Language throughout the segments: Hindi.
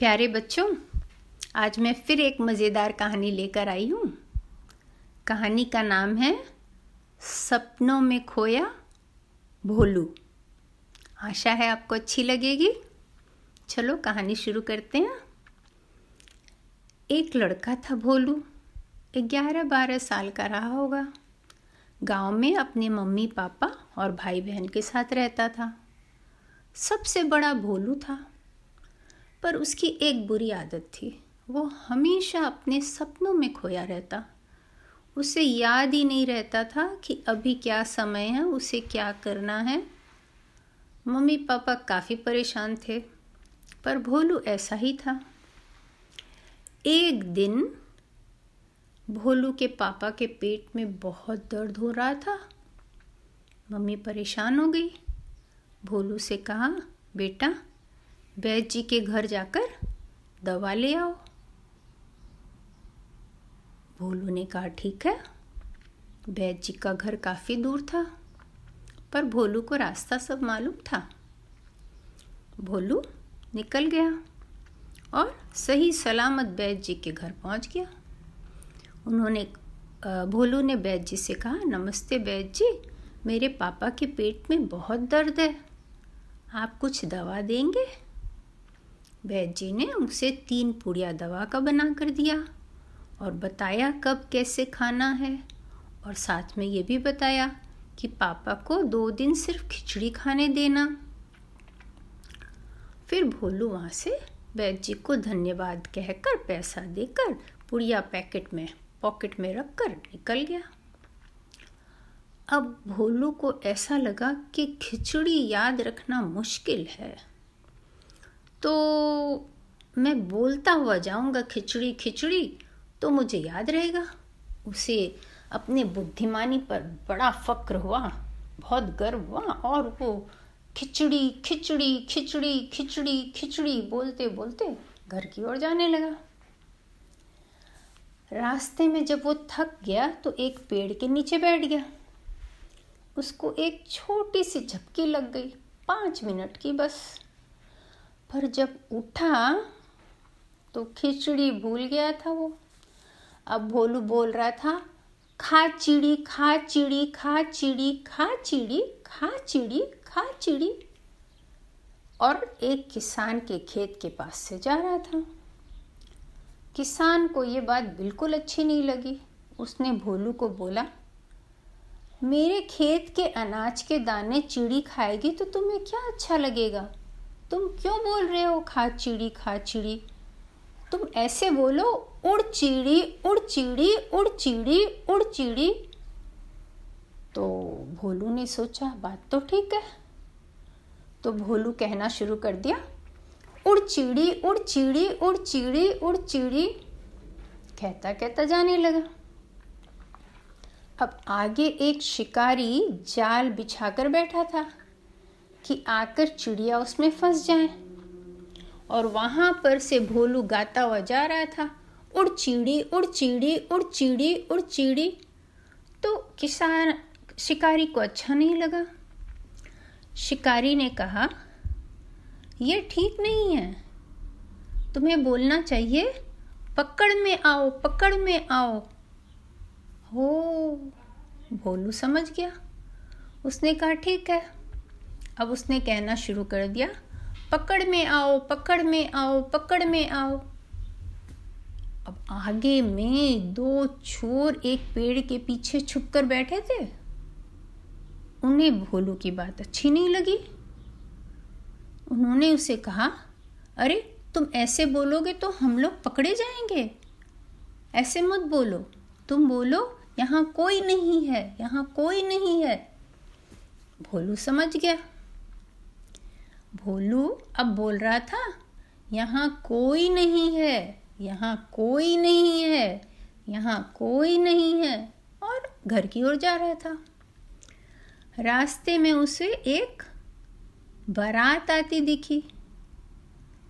प्यारे बच्चों, आज मैं फिर एक मज़ेदार कहानी लेकर आई हूँ। कहानी का नाम है, सपनों में खोया भोलू। आशा है आपको अच्छी लगेगी। चलो कहानी शुरू करते हैं। एक लड़का था भोलू ग्यारह बारह साल का रहा होगा। गाँव में अपने मम्मी, पापा और भाई बहन के साथ रहता था। सबसे बड़ा भोलू था। पर उसकी एक बुरी आदत थी। वो हमेशा अपने सपनों में खोया रहता। उसे याद ही नहीं रहता था कि अभी क्या समय है, उसे क्या करना है। मम्मी पापा काफ़ी परेशान थे, पर भोलू ऐसा ही था। एक दिन भोलू के पापा के पेट में बहुत दर्द हो रहा था। मम्मी परेशान हो गई। भोलू से कहा, बेटा वैद्य जी के घर जाकर दवा ले आओ। भोलू ने कहा, ठीक है। वैद्य जी का घर काफ़ी दूर था, पर भोलू को रास्ता सब मालूम था। भोलू निकल गया और सही सलामत वैद्य जी के घर पहुँच गया। उन्होंने भोलू ने वैद्य जी से कहा, नमस्ते वैद्य जी मेरे पापा के पेट में बहुत दर्द है। आप कुछ दवा देंगे? वैद्य जी ने उसे तीन पुड़िया दवा का बना कर दिया और बताया कब कैसे खाना है और साथ में ये भी बताया कि पापा को दो दिन सिर्फ़ खिचड़ी खाने देना। फिर भोलू वहाँ से वैद्य जी को धन्यवाद कहकर पैसा देकर पुड़िया पैकेट में, पॉकेट में रख कर निकल गया। अब भोलू को ऐसा लगा कि खिचड़ी याद रखना मुश्किल है। तो मैं बोलता हुआ जाऊँगा, खिचड़ी खिचड़ी तो मुझे याद रहेगा। उसे अपने बुद्धिमानी पर बड़ा फक्र हुआ, बहुत गर्व हुआ, और वो खिचड़ी खिचड़ी खिचड़ी खिचड़ी खिचड़ी बोलते बोलते घर की ओर जाने लगा। रास्ते में जब वो थक गया तो एक पेड़ के नीचे बैठ गया। उसको एक छोटी सी झपकी लग गई, पाँच मिनट की बस। पर जब उठा तो खिचड़ी भूल गया था वो। अब भोलू बोल रहा था, खा चिड़ी खा चिड़ी खा चिड़ी खा चिड़ी खा चिड़ी खा चिड़ी। और एक किसान के खेत के पास से जा रहा था। किसान को ये बात बिल्कुल अच्छी नहीं लगी। उसने भोलू को बोला, मेरे खेत के अनाज के दाने चिड़ी खाएगी तो तुम्हें क्या अच्छा लगेगा? तुम क्यों बोल रहे हो खा चिड़ी खा चिड़ी? तुम ऐसे बोलो, उड़ चिड़ी उड़ चिड़ी उड़ चिड़ी उड़ चिड़ी। तो भोलू ने सोचा, बात तो ठीक है। तो भोलू कहना शुरू कर दिया, उड़ चिड़ी उड़ चिड़ी उड़ चिड़ी उड़ चिड़ी। कहता कहता जाने लगा। अब आगे एक शिकारी जाल बिछाकर बैठा था। कि आकर चिड़िया उसमें फंस जाए। और वहाँ पर से भोलू गाता हुआ जा रहा था, उड़ चिड़ी उड़ चिड़ी उड़ चिड़ी उड़ चिड़ी। तो किसान, शिकारी को अच्छा नहीं लगा। शिकारी ने कहा यह ठीक नहीं है। तुम्हें बोलना चाहिए, पकड़ में आओ, पकड़ में आओ। हो, भोलू समझ गया। उसने कहा, ठीक है। अब उसने कहना शुरू कर दिया, पकड़ में आओ, पकड़ में आओ, पकड़ में आओ। अब आगे में दो छोर एक पेड़ के पीछे छुप कर बैठे थे। उन्हें भोलू की बात अच्छी नहीं लगी। उन्होंने उसे कहा, अरे, तुम ऐसे बोलोगे तो हम लोग पकड़े जाएँगे। ऐसे मत बोलो। तुम बोलो, यहाँ कोई नहीं है, यहाँ कोई नहीं है। भोलू समझ गया। भोलू अब बोल रहा था, यहाँ कोई नहीं है, यहाँ कोई नहीं है, यहाँ कोई नहीं है, और घर की ओर जा रहा था। रास्ते में उसे एक बारात आती दिखी।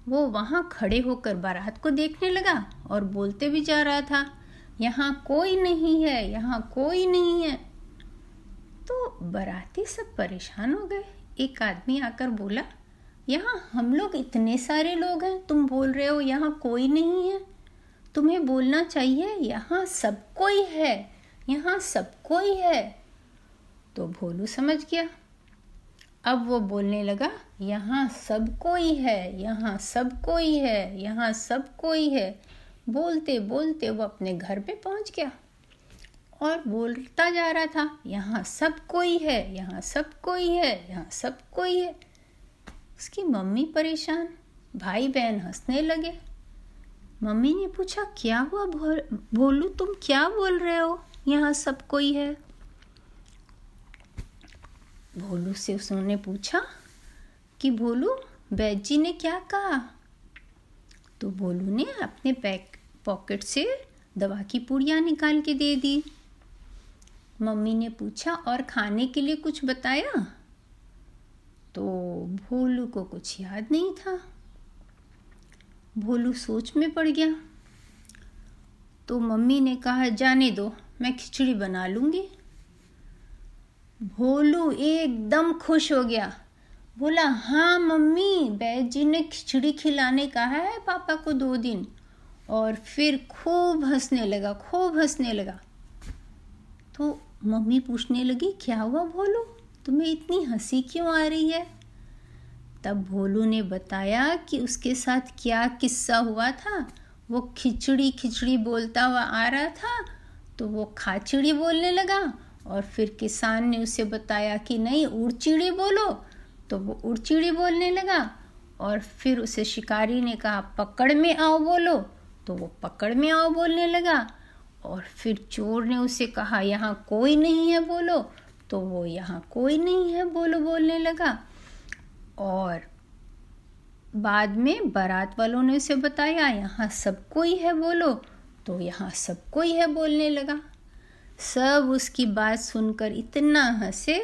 वो वहाँ खड़े होकर बारात को देखने लगा और बोलते भी जा रहा था, यहाँ कोई नहीं है, यहाँ कोई नहीं है। तो बाराती सब परेशान हो गए। एक आदमी आकर बोला यहाँ हम लोग इतने सारे लोग हैं, तुम बोल रहे हो यहाँ कोई नहीं है। तुम्हें बोलना चाहिए, यहाँ सब कोई है, यहाँ सब कोई है। तो भोलू समझ गया। अब वो बोलने लगा, यहाँ सब कोई है, यहाँ सब कोई है, यहाँ सब कोई है। बोलते बोलते वो अपने घर पे पहुँच गया। और बोलता जा रहा था, यहाँ सब कोई है, यहाँ सब कोई है, यहाँ सब कोई है। उसकी मम्मी परेशान भाई बहन हंसने लगे। मम्मी ने पूछा, क्या हुआ भोलू तुम क्या बोल रहे हो? यहाँ सब कोई है? भोलू से उसने पूछा, कि भोलू बैद जी ने क्या कहा? तो भोलू ने अपने पैक, पॉकेट से दवा की पुड़िया निकाल के दे दी। मम्मी ने पूछा, और खाने के लिए कुछ बताया? तो भोलू को कुछ याद नहीं था। भोलू सोच में पड़ गया। तो मम्मी ने कहा, जाने दो, मैं खिचड़ी बना लूँगी। भोलू एकदम खुश हो गया। बोला हाँ मम्मी, बैद जी ने खिचड़ी खिलाने कहा है पापा को दो दिन। और फिर खूब हंसने लगा, खूब हंसने लगा। तो मम्मी पूछने लगी, क्या हुआ भोलू? तुम्हें इतनी हँसी क्यों आ रही है? तब भोलू ने बताया कि उसके साथ क्या किस्सा हुआ था। वो खिचड़ी खिचड़ी बोलता हुआ आ रहा था तो वो खाचड़ी बोलने लगा और फिर किसान ने उसे बताया कि नहीं, उड़चिड़ी बोलो। तो वो उड़चिड़ी बोलने लगा और फिर उसे शिकारी ने कहा, पकड़ में आओ बोलो। तो वो पकड़ में आओ बोलने लगा और फिर चोर ने उसे कहा, यहाँ कोई नहीं है बोलो। तो वो यहाँ कोई नहीं है, बोलो बोलने लगा। और बाद में बारात वालों ने उसे बताया, यहाँ सब कोई है, बोलो। तो यहाँ सब कोई है, बोलने लगा। सब उसकी बात सुनकर इतना हंसे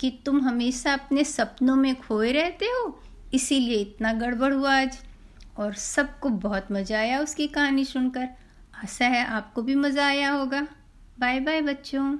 कि तुम हमेशा अपने सपनों में खोए रहते हो, इसीलिए इतना गड़बड़ हुआ आज। और सबको बहुत मज़ा आया उसकी कहानी सुनकर। आशा है आपको भी मज़ा आया होगा। बाय बाय बच्चों।